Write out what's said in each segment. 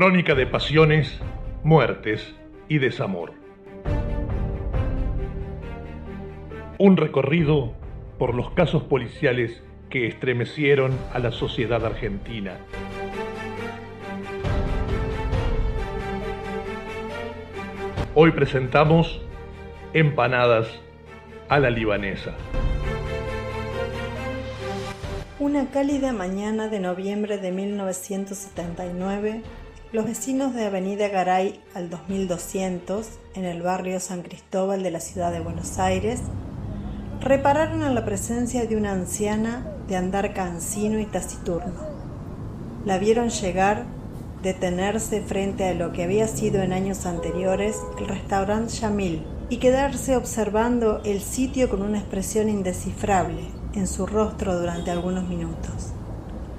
Crónica de pasiones, muertes y desamor. Un recorrido por los casos policiales que estremecieron a la sociedad argentina. Hoy presentamos Empanadas a la libanesa. Una cálida mañana de noviembre de 1979, los vecinos de Avenida Garay al 2200, en el barrio San Cristóbal de la ciudad de Buenos Aires, repararon en la presencia de una anciana de andar cansino y taciturno. La vieron llegar, detenerse frente a lo que había sido en años anteriores el restaurante Yamil y quedarse observando el sitio con una expresión indescifrable en su rostro durante algunos minutos.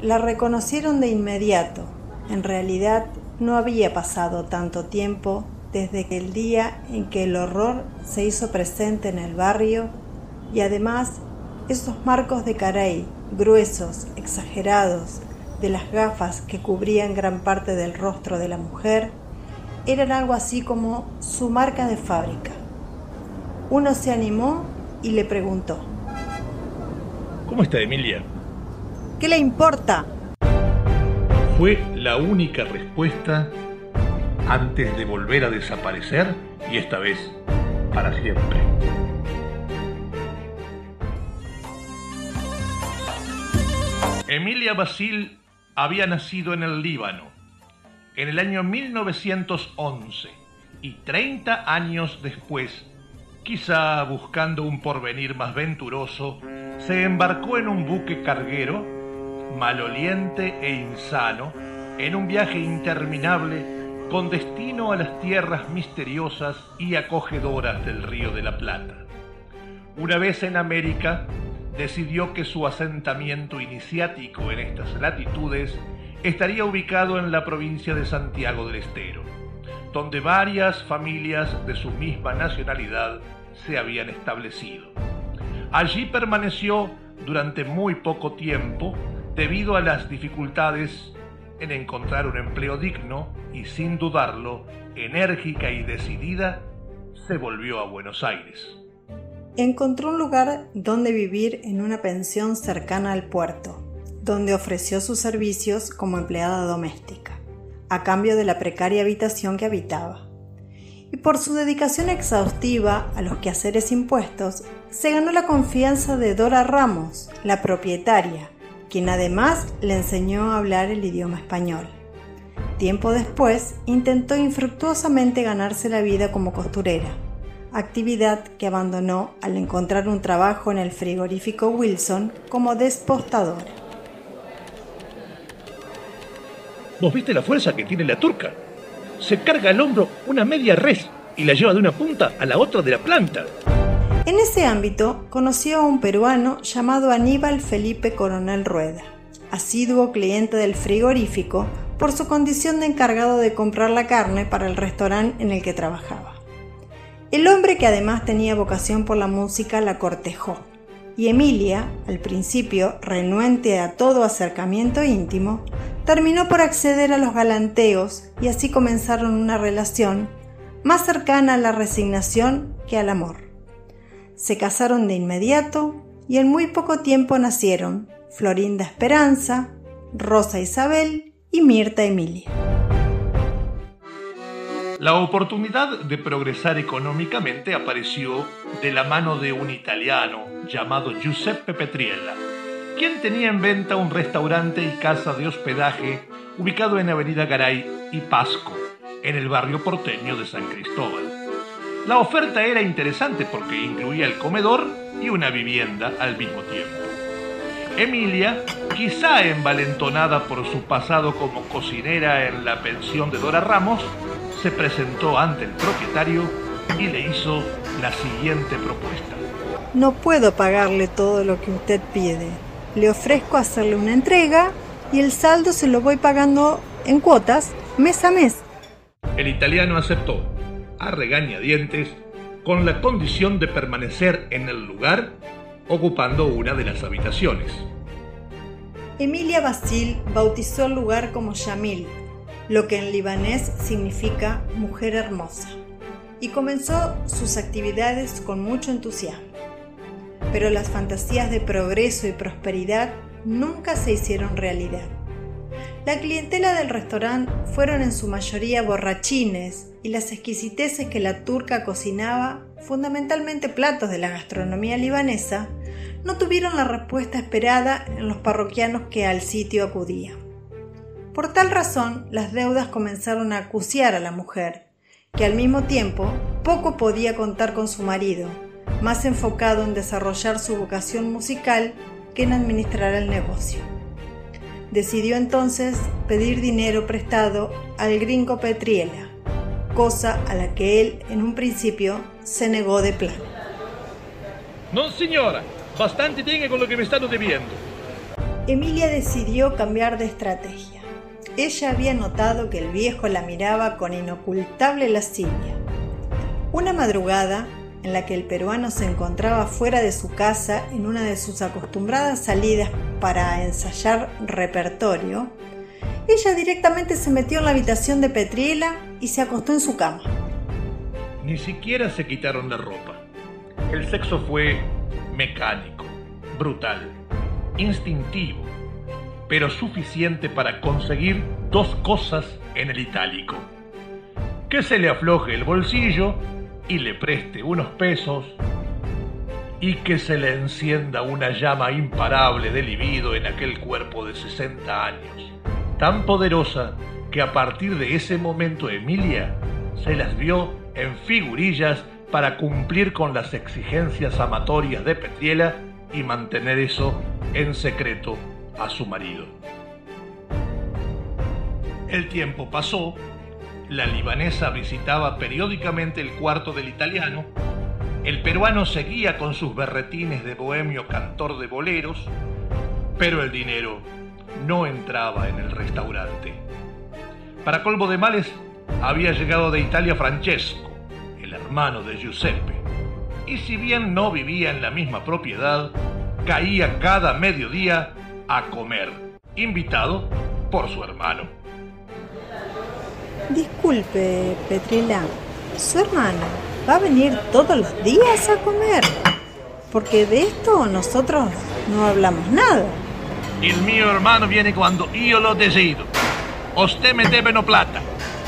La reconocieron de inmediato. En realidad no había pasado tanto tiempo desde que el día en que el horror se hizo presente en el barrio y además esos marcos de carey gruesos, exagerados, de las gafas que cubrían gran parte del rostro de la mujer, eran algo así como su marca de fábrica. Uno se animó y le preguntó. ¿Cómo está Emilia? ¿Qué le importa? Fue la única respuesta antes de volver a desaparecer y esta vez para siempre. Emilia Basil había nacido en el Líbano en el año 1911 y 30 años después, quizá buscando un porvenir más venturoso, se embarcó en un buque carguero, maloliente e insano, en un viaje interminable con destino a las tierras misteriosas y acogedoras del Río de la Plata. Una vez en América, decidió que su asentamiento iniciático en estas latitudes estaría ubicado en la provincia de Santiago del Estero, donde varias familias de su misma nacionalidad se habían establecido. Allí permaneció durante muy poco tiempo debido a las dificultades en encontrar un empleo digno y sin dudarlo, enérgica y decidida, se volvió a Buenos Aires. Encontró un lugar donde vivir en una pensión cercana al puerto, donde ofreció sus servicios como empleada doméstica, a cambio de la precaria habitación que habitaba. Y por su dedicación exhaustiva a los quehaceres impuestos, se ganó la confianza de Dora Ramos, la propietaria, quien además le enseñó a hablar el idioma español. Tiempo después, intentó infructuosamente ganarse la vida como costurera actividad que abandonó al encontrar un trabajo en el frigorífico Wilson como despostadora. ¿Vos viste la fuerza que tiene la turca? Se carga al hombro una media res y la lleva de una punta a la otra de la planta. En ese ámbito conoció a un peruano llamado Aníbal Felipe Coronel Rueda, asiduo cliente del frigorífico por su condición de encargado de comprar la carne para el restaurante en el que trabajaba. El hombre que además tenía vocación por la música la cortejó, y Emilia, al principio renuente a todo acercamiento íntimo, terminó por acceder a los galanteos y así comenzaron una relación más cercana a la resignación que al amor. Se casaron de inmediato y en muy poco tiempo nacieron Florinda Esperanza, Rosa Isabel y Mirta Emilia. La oportunidad de progresar económicamente apareció de la mano de un italiano llamado Giuseppe Petriella, quien tenía en venta un restaurante y casa de hospedaje ubicado en Avenida Garay y Pasco, en el barrio porteño de San Cristóbal. La oferta era interesante porque incluía el comedor y una vivienda al mismo tiempo. Emilia, quizá envalentonada por su pasado como cocinera en la pensión de Dora Ramos, se presentó ante el propietario y le hizo la siguiente propuesta. No puedo pagarle todo lo que usted pide. Le ofrezco hacerle una entrega y el saldo se lo voy pagando en cuotas mes a mes. El italiano aceptó, a regañadientes, con la condición de permanecer en el lugar ocupando una de las habitaciones. Emilia Basil bautizó el lugar como Yamil, lo que en libanés significa mujer hermosa, y comenzó sus actividades con mucho entusiasmo. Pero las fantasías de progreso y prosperidad nunca se hicieron realidad. La clientela del restaurante fueron en su mayoría borrachines y las exquisiteces que la turca cocinaba, fundamentalmente platos de la gastronomía libanesa, no tuvieron la respuesta esperada en los parroquianos que al sitio acudían. Por tal razón, las deudas comenzaron a acuciar a la mujer, que al mismo tiempo poco podía contar con su marido, más enfocado en desarrollar su vocación musical que en administrar el negocio. Decidió entonces pedir dinero prestado al gringo Petriela, cosa a la que él en un principio se negó de plano. No, señora, bastante tiene con lo que me está debiendo. Emilia decidió cambiar de estrategia. Ella había notado que el viejo la miraba con inocultable lascivia. Una madrugada, en la que el peruano se encontraba fuera de su casa en una de sus acostumbradas salidas para ensayar repertorio, ella directamente se metió en la habitación de Petriela y se acostó en su cama. Ni siquiera se quitaron la ropa. El sexo fue mecánico, brutal, instintivo, pero suficiente para conseguir dos cosas en el itálico. Que se le afloje el bolsillo y le preste unos pesos y que se le encienda una llama imparable de libido en aquel cuerpo de 60 años, tan poderosa que a partir de ese momento Emilia se las vio en figurillas para cumplir con las exigencias amatorias de Petriela y mantener eso en secreto a su marido. El tiempo pasó la libanesa visitaba periódicamente el cuarto del italiano, el peruano seguía con sus berretines de bohemio cantor de boleros, pero el dinero no entraba en el restaurante. Para colmo de males, había llegado de Italia Francesco, el hermano de Giuseppe, y si bien no vivía en la misma propiedad, caía cada mediodía a comer, invitado por su hermano. Disculpe, Petrila, su hermano va a venir todos los días a comer, porque de esto nosotros no hablamos nada. El mío hermano viene cuando yo lo decido. Usted me debe no plata.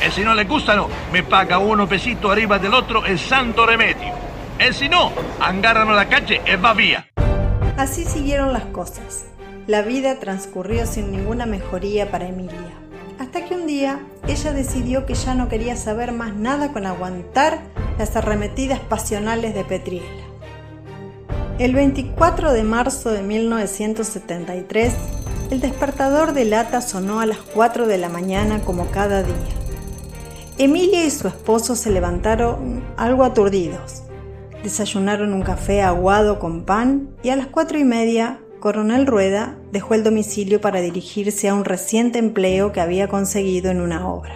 Y si no le gusta, no, me paga uno pesito arriba del otro el santo remedio. Y si no, agarran a la calle y va vía. Así siguieron las cosas. La vida transcurrió sin ninguna mejoría para Emilia ella decidió que ya no quería saber más nada con aguantar las arremetidas pasionales de Petriela. El 24 de marzo de 1973, el despertador de lata sonó a las 4 de la mañana como cada día. Emilia y su esposo se levantaron algo aturdidos. Desayunaron un café aguado con pan y a las cuatro y media Coronel Rueda dejó el domicilio para dirigirse a un reciente empleo que había conseguido en una obra.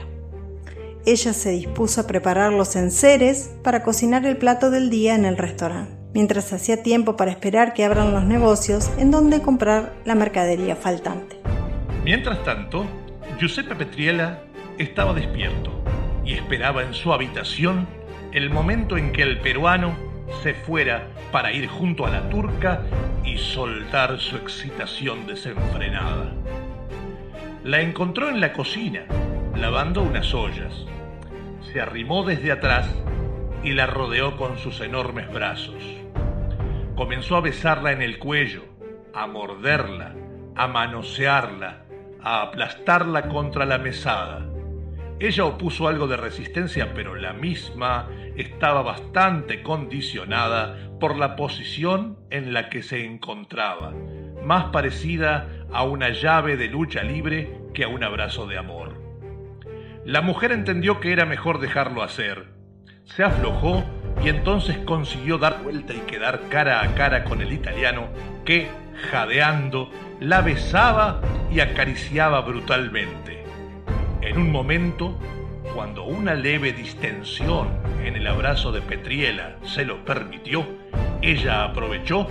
Ella se dispuso a preparar los enseres para cocinar el plato del día en el restaurante, mientras hacía tiempo para esperar que abran los negocios en donde comprar la mercadería faltante. Mientras tanto, Giuseppe Petriela estaba despierto y esperaba en su habitación el momento en que el peruano se fuera para ir junto a la turca y soltar su excitación desenfrenada. La encontró en la cocina, lavando unas ollas. Se arrimó desde atrás y la rodeó con sus enormes brazos. Comenzó a besarla en el cuello, a morderla, a manosearla, a aplastarla contra la mesada. Ella opuso algo de resistencia, pero la misma estaba bastante condicionada por la posición en la que se encontraba, más parecida a una llave de lucha libre que a un abrazo de amor. La mujer entendió que era mejor dejarlo hacer. Se aflojó y entonces consiguió dar vuelta y quedar cara a cara con el italiano que, jadeando, la besaba y acariciaba brutalmente. En un momento, cuando una leve distensión en el abrazo de Petriela se lo permitió, ella aprovechó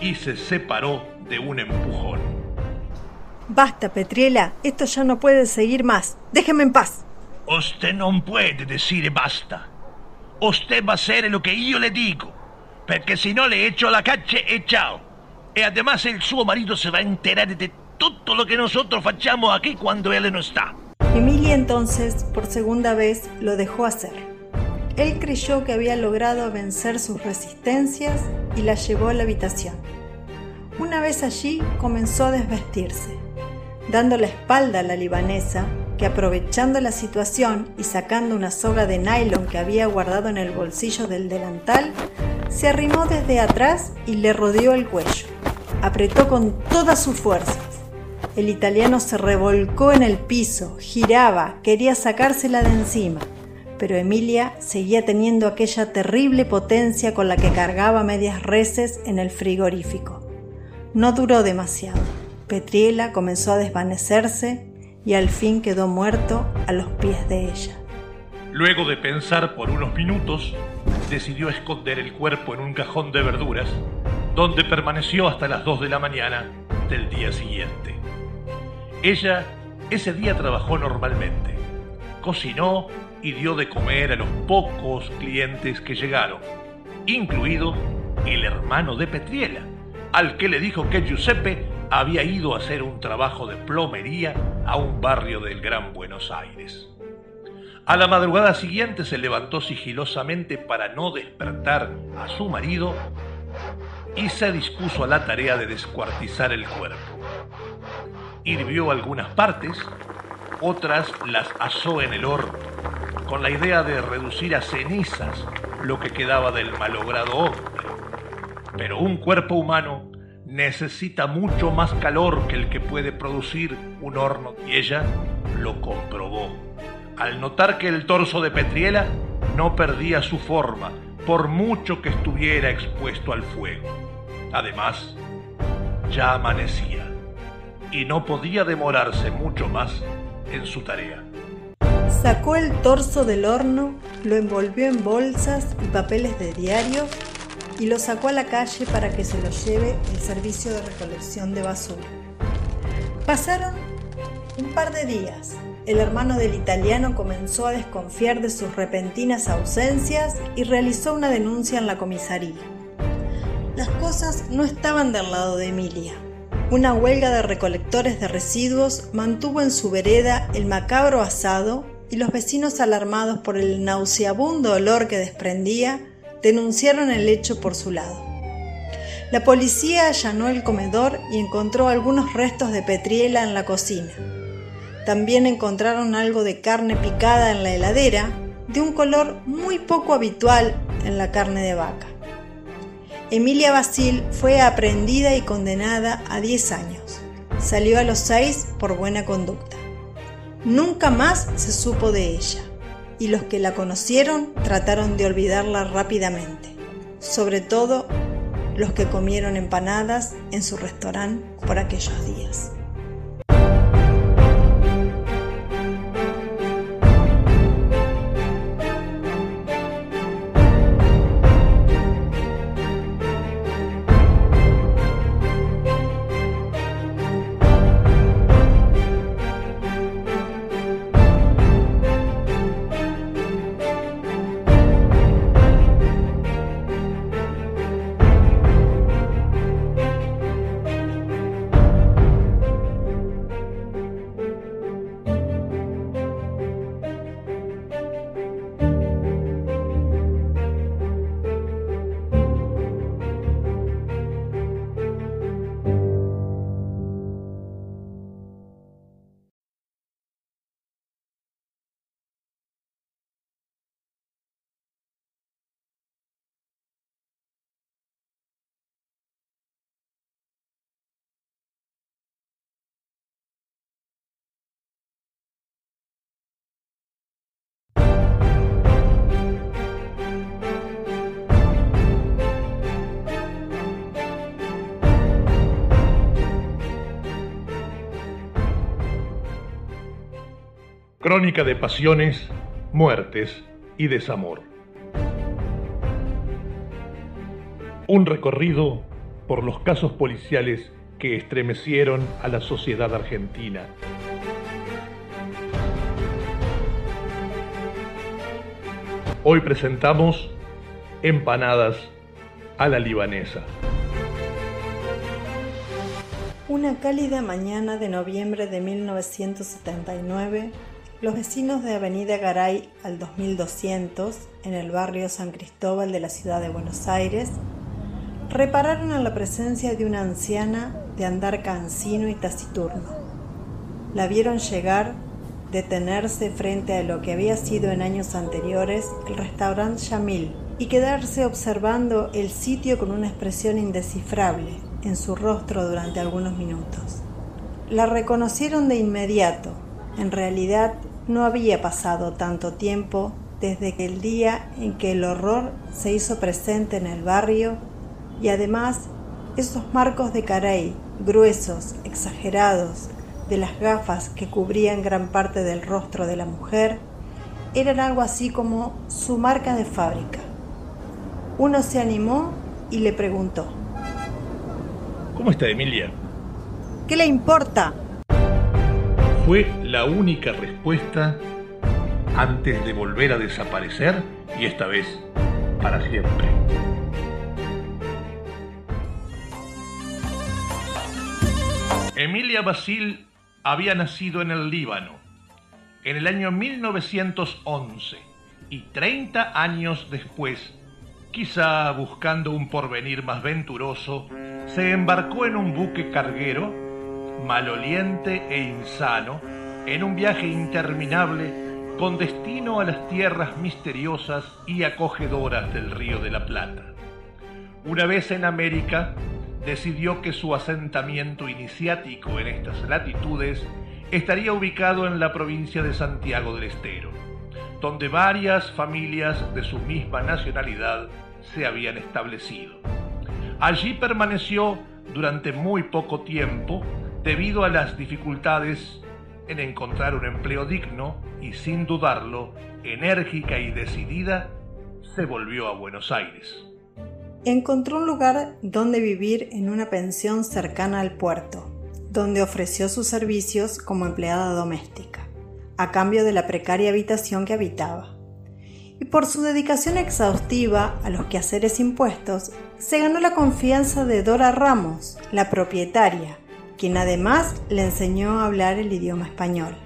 y se separó de un empujón. Basta, Petriela, esto ya no puede seguir más. Déjeme en paz. Usted no puede decir basta. Usted va a hacer lo que yo le digo, porque si no le echo la calle y chao. Y además el suo marido se va a enterar de todo lo que nosotros fachamos aquí cuando él no está. Emilia entonces, por segunda vez, lo dejó hacer. Él creyó que había logrado vencer sus resistencias y la llevó a la habitación. Una vez allí comenzó a desvestirse dando la espalda a la libanesa, que aprovechando la situación y sacando una soga de nylon que había guardado en el bolsillo del delantal, se arrimó desde atrás y le rodeó el cuello. Apretó con todas sus fuerzas. El italiano se revolcó en el piso, giraba, quería sacársela de encima, pero Emilia seguía teniendo aquella terrible potencia con la que cargaba medias reses en el frigorífico. No duró demasiado. Petriela comenzó a desvanecerse y al fin quedó muerto a los pies de ella. Luego de pensar por unos minutos, decidió esconder el cuerpo en un cajón de verduras, donde permaneció hasta las 2 de la mañana del día siguiente. Ella ese día trabajó normalmente, cocinó y dio de comer a los pocos clientes que llegaron, incluido el hermano de Petriela, al que le dijo que Giuseppe había ido a hacer un trabajo de plomería a un barrio del Gran Buenos Aires. A la madrugada siguiente se levantó sigilosamente para no despertar a su marido y se dispuso a la tarea de descuartizar el cuerpo. Hirvió algunas partes, otras las asó en el horno, con la idea de reducir a cenizas lo que quedaba del malogrado hombre. Pero un cuerpo humano necesita mucho más calor que el que puede producir un horno y ella lo comprobó. Al notar que el torso de Petriela no perdía su forma por mucho que estuviera expuesto al fuego. Además, ya amanecía y no podía demorarse mucho más en su tarea. Sacó el torso del horno, lo envolvió en bolsas y papeles de diario y lo sacó a la calle para que se lo lleve el servicio de recolección de basura. Pasaron un par de días. El hermano del italiano comenzó a desconfiar de sus repentinas ausencias y realizó una denuncia en la comisaría. Las cosas no estaban del lado de Emilia. Una huelga de recolectores de residuos mantuvo en su vereda el macabro asado y los vecinos alarmados por el nauseabundo olor que desprendía denunciaron el hecho por su lado. La policía allanó el comedor y encontró algunos restos de petriela en la cocina. También encontraron algo de carne picada en la heladera, de un color muy poco habitual en la carne de vaca. Emilia Basil fue aprendida y condenada a 10 años. Salió a los 6 por buena conducta. Nunca más se supo de ella y los que la conocieron trataron de olvidarla rápidamente, sobre todo los que comieron empanadas en su restaurante por aquellos días. Crónica de pasiones, muertes y desamor. Un recorrido por los casos policiales que estremecieron a la sociedad argentina. Hoy presentamos empanadas a la libanesa. Una cálida mañana de noviembre de 1979, los vecinos de Avenida Garay al 2200, en el barrio San Cristóbal de la ciudad de Buenos Aires, repararon en la presencia de una anciana de andar cansino y taciturno. La vieron llegar, detenerse frente a lo que había sido en años anteriores el restaurante Yamil y quedarse observando el sitio con una expresión indescifrable en su rostro durante algunos minutos. La reconocieron de inmediato. En realidad no había pasado tanto tiempo desde que el día en que el horror se hizo presente en el barrio y además esos marcos de carey gruesos, exagerados, de las gafas que cubrían gran parte del rostro de la mujer, eran algo así como su marca de fábrica. Uno se animó y le preguntó. ¿Cómo está Emilia? ¿Qué le importa? Fue la única respuesta antes de volver a desaparecer y esta vez para siempre. Emilia Basil había nacido en el Líbano en el año 1911 y 30 años después, quizá buscando un porvenir más venturoso, se embarcó en un buque carguero, maloliente e insano, en un viaje interminable con destino a las tierras misteriosas y acogedoras del Río de la Plata. Una vez en América, decidió que su asentamiento iniciático en estas latitudes estaría ubicado en la provincia de Santiago del Estero, donde varias familias de su misma nacionalidad se habían establecido. Allí permaneció durante muy poco tiempo debido a las dificultades en encontrar un empleo digno y sin dudarlo, enérgica y decidida, se volvió a Buenos Aires encontró un lugar donde vivir en una pensión cercana al puerto, donde ofreció sus servicios como empleada doméstica, a cambio de la precaria habitación que habitaba. Y por su dedicación exhaustiva a los quehaceres impuestos, se ganó la confianza de Dora Ramos, la propietaria, quien además le enseñó a hablar el idioma español.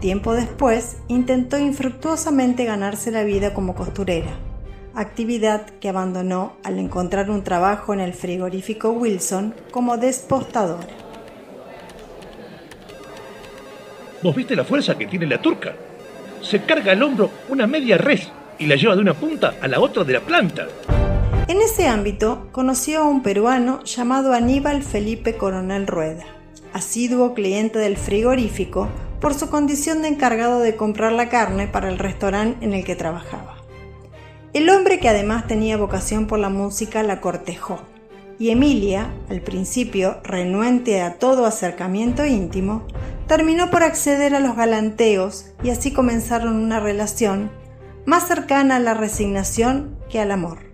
Tiempo después, intentó infructuosamente ganarse la vida como costurera, actividad que abandonó al encontrar un trabajo en el frigorífico Wilson como despostadora. ¿Vos viste la fuerza que tiene la turca? Se carga al hombro una media res y la lleva de una punta a la otra de la planta. En ese ámbito conoció a un peruano llamado Aníbal Felipe Coronel Rueda, asiduo cliente del frigorífico por su condición de encargado de comprar la carne para el restaurante en el que trabajaba. El hombre que además tenía vocación por la música la cortejó, y Emilia, al principio renuente a todo acercamiento íntimo, terminó por acceder a los galanteos y así comenzaron una relación más cercana a la resignación que al amor.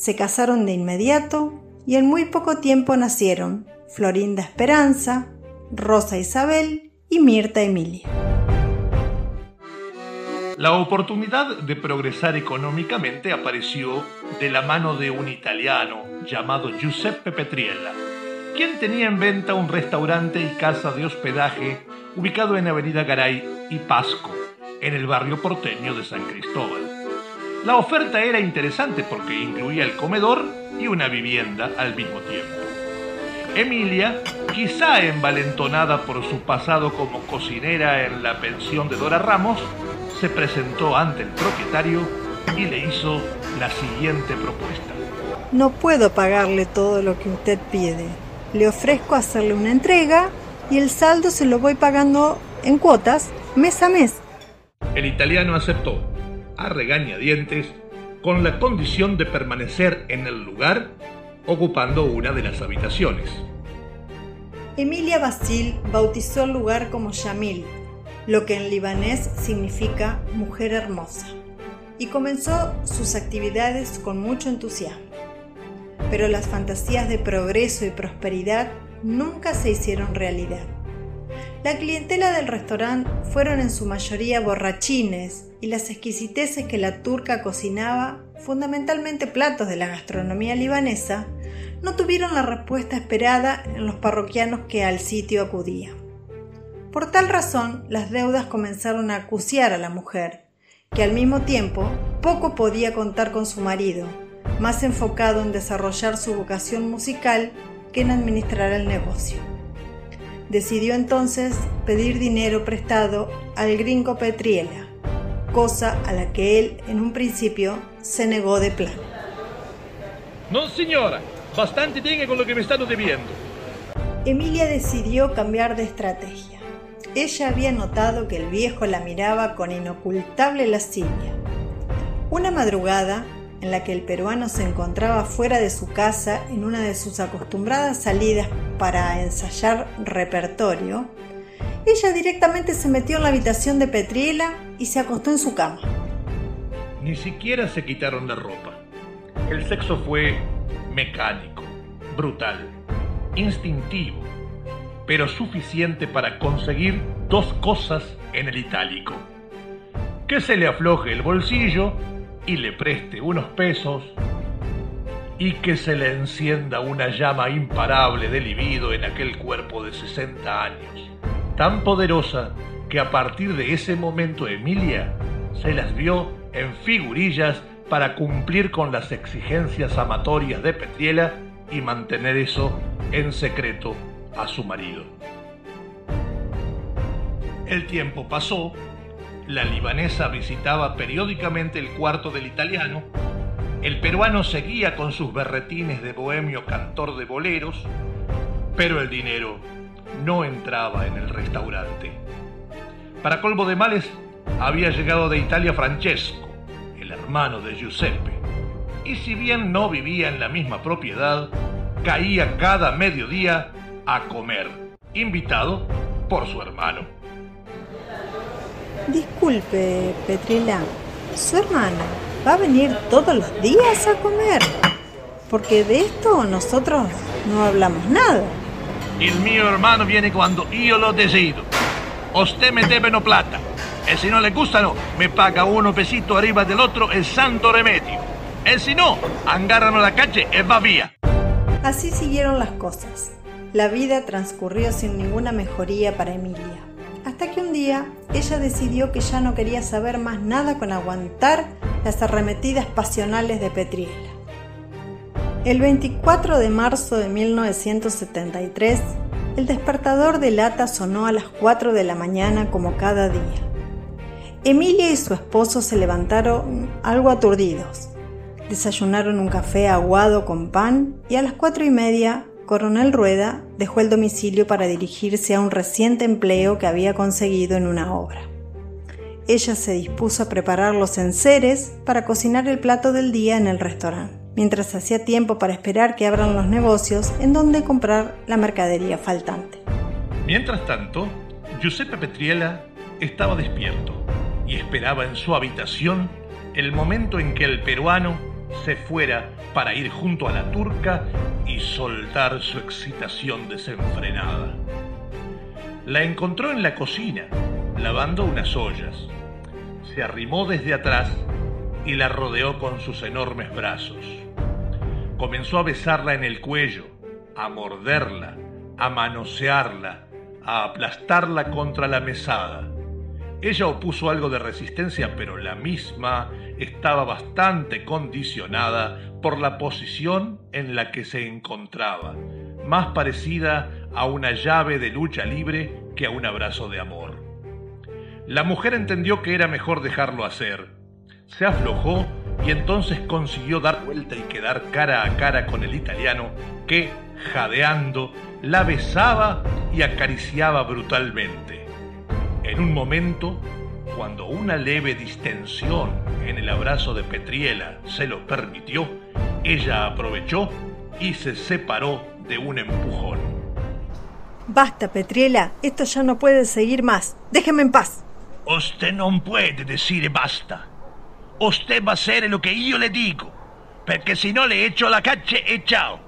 Se casaron de inmediato y en muy poco tiempo nacieron Florinda Esperanza, Rosa Isabel y Mirta Emilia. La oportunidad de progresar económicamente apareció de la mano de un italiano llamado Giuseppe Petriella, quien tenía en venta un restaurante y casa de hospedaje ubicado en Avenida Garay y Pasco, en el barrio porteño de San Cristóbal. La oferta era interesante porque incluía el comedor y una vivienda al mismo tiempo. Emilia, quizá envalentonada por su pasado como cocinera en la pensión de Dora Ramos, se presentó ante el propietario y le hizo la siguiente propuesta. No puedo pagarle todo lo que usted pide. Le ofrezco hacerle una entrega y el saldo se lo voy pagando en cuotas mes a mes. El italiano aceptó, a regañadientes, con la condición de permanecer en el lugar ocupando una de las habitaciones. Emilia Basil bautizó el lugar como Yamil, lo que en libanés significa mujer hermosa, y comenzó sus actividades con mucho entusiasmo. pero las fantasías de progreso y prosperidad nunca se hicieron realidad. La clientela del restaurante fueron en su mayoría borrachines y las exquisiteces que la turca cocinaba, fundamentalmente platos de la gastronomía libanesa, no tuvieron la respuesta esperada en los parroquianos que al sitio acudían. Por tal razón, las deudas comenzaron a acuciar a la mujer, que al mismo tiempo poco podía contar con su marido, más enfocado en desarrollar su vocación musical que en administrar el negocio. Decidió entonces pedir dinero prestado al gringo Petriela, cosa a la que él en un principio se negó de plano. No, señora, bastante tiene con lo que me están debiendo. Emilia decidió cambiar de estrategia. Ella había notado que el viejo la miraba con inocultable lascivia. Una madrugada, en la que el peruano se encontraba fuera de su casa en una de sus acostumbradas salidas para ensayar repertorio, ella directamente se metió en la habitación de Petriela y se acostó en su cama. Ni siquiera se quitaron la ropa. El sexo fue mecánico, brutal, instintivo, pero suficiente para conseguir dos cosas en el itálico. Que se le afloje el bolsillo y le preste unos pesos y que se le encienda una llama imparable de libido en aquel cuerpo de 60 años, tan poderosa que a partir de ese momento Emilia se las vio en figurillas para cumplir con las exigencias amatorias de Petriela y mantener eso en secreto a su marido. El tiempo pasó la libanesa visitaba periódicamente el cuarto del italiano, el peruano seguía con sus berretines de bohemio cantor de boleros, pero el dinero no entraba en el restaurante. Para colmo de males, había llegado de Italia Francesco, el hermano de Giuseppe, y si bien no vivía en la misma propiedad, caía cada mediodía a comer, invitado por su hermano. Disculpe, Petrila, su hermano va a venir todos los días a comer, porque de esto nosotros no hablamos nada. El mío hermano viene cuando yo lo decido. Usted me debe no plata. Y si no le gusta, no, me paga uno pesito arriba del otro el santo remedio. Y si no, agarran a la calle y va vía. Así siguieron las cosas. La vida transcurrió sin ninguna mejoría para Emilia hasta que un día ella decidió que ya no quería saber más nada con aguantar las arremetidas pasionales de Petriela. El 24 de marzo de 1973, el despertador de lata sonó a las 4 de la mañana como cada día. Emilia y su esposo se levantaron algo aturdidos. Desayunaron un café aguado con pan y a las cuatro y media Coronel Rueda dejó el domicilio para dirigirse a un reciente empleo que había conseguido en una obra. Ella se dispuso a preparar los enseres para cocinar el plato del día en el restaurante, mientras hacía tiempo para esperar que abran los negocios en donde comprar la mercadería faltante. Mientras tanto, Giuseppe Petriela estaba despierto y esperaba en su habitación el momento en que el peruano se fuera para ir junto a la turca y soltar su excitación desenfrenada. La encontró en la cocina, lavando unas ollas. Se arrimó desde atrás y la rodeó con sus enormes brazos. Comenzó a besarla en el cuello, a morderla, a manosearla, a aplastarla contra la mesada. Ella opuso algo de resistencia, pero la misma estaba bastante condicionada por la posición en la que se encontraba, más parecida a una llave de lucha libre que a un abrazo de amor. La mujer entendió que era mejor dejarlo hacer. Se aflojó y entonces consiguió dar vuelta y quedar cara a cara con el italiano que, jadeando, la besaba y acariciaba brutalmente. En un momento, cuando una leve distensión en el abrazo de Petriela se lo permitió, ella aprovechó y se separó de un empujón. Basta, Petriela, esto ya no puede seguir más. Déjeme en paz. Usted no puede decir basta. Usted va a hacer lo que yo le digo. Porque si no le echo la cache, echao.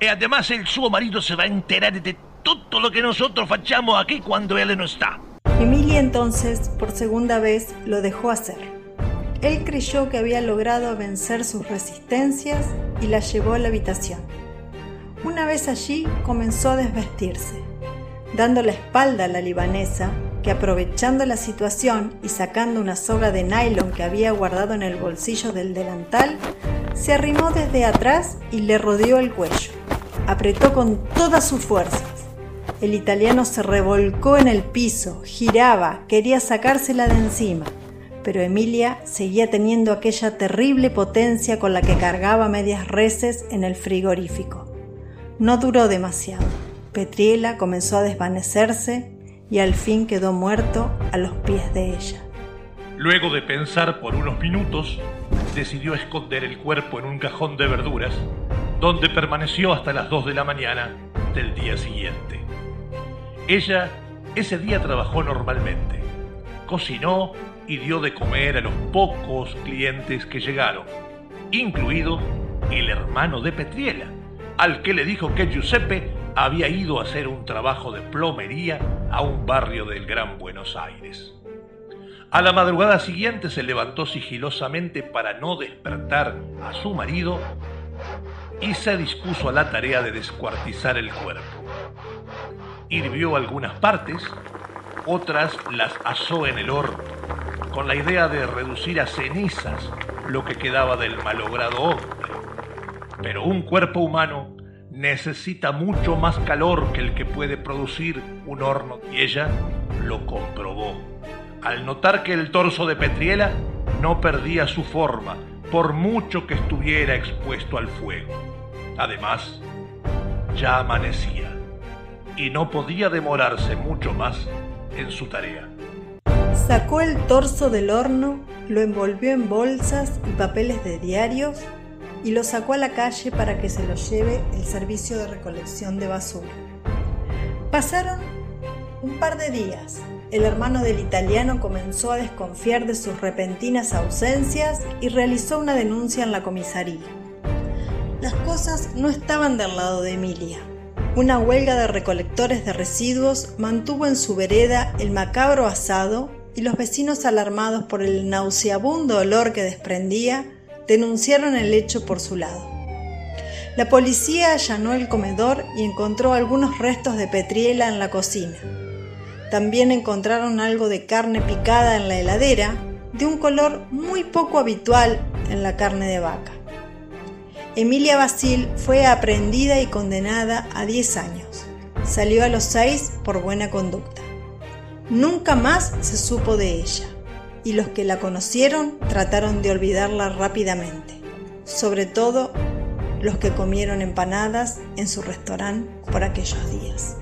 Y además el suo marido se va a enterar de todo lo que nosotros fachamos aquí cuando él no está. Emilia entonces, por segunda vez, lo dejó hacer. Él creyó que había logrado vencer sus resistencias y la llevó a la habitación. Una vez allí comenzó a desvestirse, dando la espalda a la libanesa, que aprovechando la situación y sacando una soga de nylon que había guardado en el bolsillo del delantal, se arrimó desde atrás y le rodeó el cuello. Apretó con todas sus fuerzas. El italiano se revolcó en el piso, giraba, quería sacársela de encima, pero Emilia seguía teniendo aquella terrible potencia con la que cargaba medias reses en el frigorífico. No duró demasiado. Petriela comenzó a desvanecerse y al fin quedó muerto a los pies de ella. Luego de pensar por unos minutos, decidió esconder el cuerpo en un cajón de verduras, donde permaneció hasta las 2 de la mañana del día siguiente. Ella ese día trabajó normalmente, cocinó y dio de comer a los pocos clientes que llegaron, incluido el hermano de Petriela, al que le dijo que Giuseppe había ido a hacer un trabajo de plomería a un barrio del Gran Buenos Aires. A la madrugada siguiente se levantó sigilosamente para no despertar a su marido y se dispuso a la tarea de descuartizar el cuerpo. Hirvió algunas partes, otras las asó en el horno, con la idea de reducir a cenizas lo que quedaba del malogrado hombre. Pero un cuerpo humano necesita mucho más calor que el que puede producir un horno y ella lo comprobó. Al notar que el torso de Petriela no perdía su forma por mucho que estuviera expuesto al fuego. Además, ya amanecía y no podía demorarse mucho más en su tarea. Sacó el torso del horno, lo envolvió en bolsas y papeles de diarios y lo sacó a la calle para que se lo lleve el servicio de recolección de basura. Pasaron un par de días. El hermano del italiano comenzó a desconfiar de sus repentinas ausencias y realizó una denuncia en la comisaría. Las cosas no estaban del lado de Emilia. Una huelga de recolectores de residuos mantuvo en su vereda el macabro asado y los vecinos alarmados por el nauseabundo olor que desprendía denunciaron el hecho por su lado. La policía allanó el comedor y encontró algunos restos de petriela en la cocina. También encontraron algo de carne picada en la heladera, de un color muy poco habitual en la carne de vaca. Emilia Basil fue aprendida y condenada a 10 años. Salió a los 6 por buena conducta. Nunca más se supo de ella y los que la conocieron trataron de olvidarla rápidamente, sobre todo los que comieron empanadas en su restaurante por aquellos días.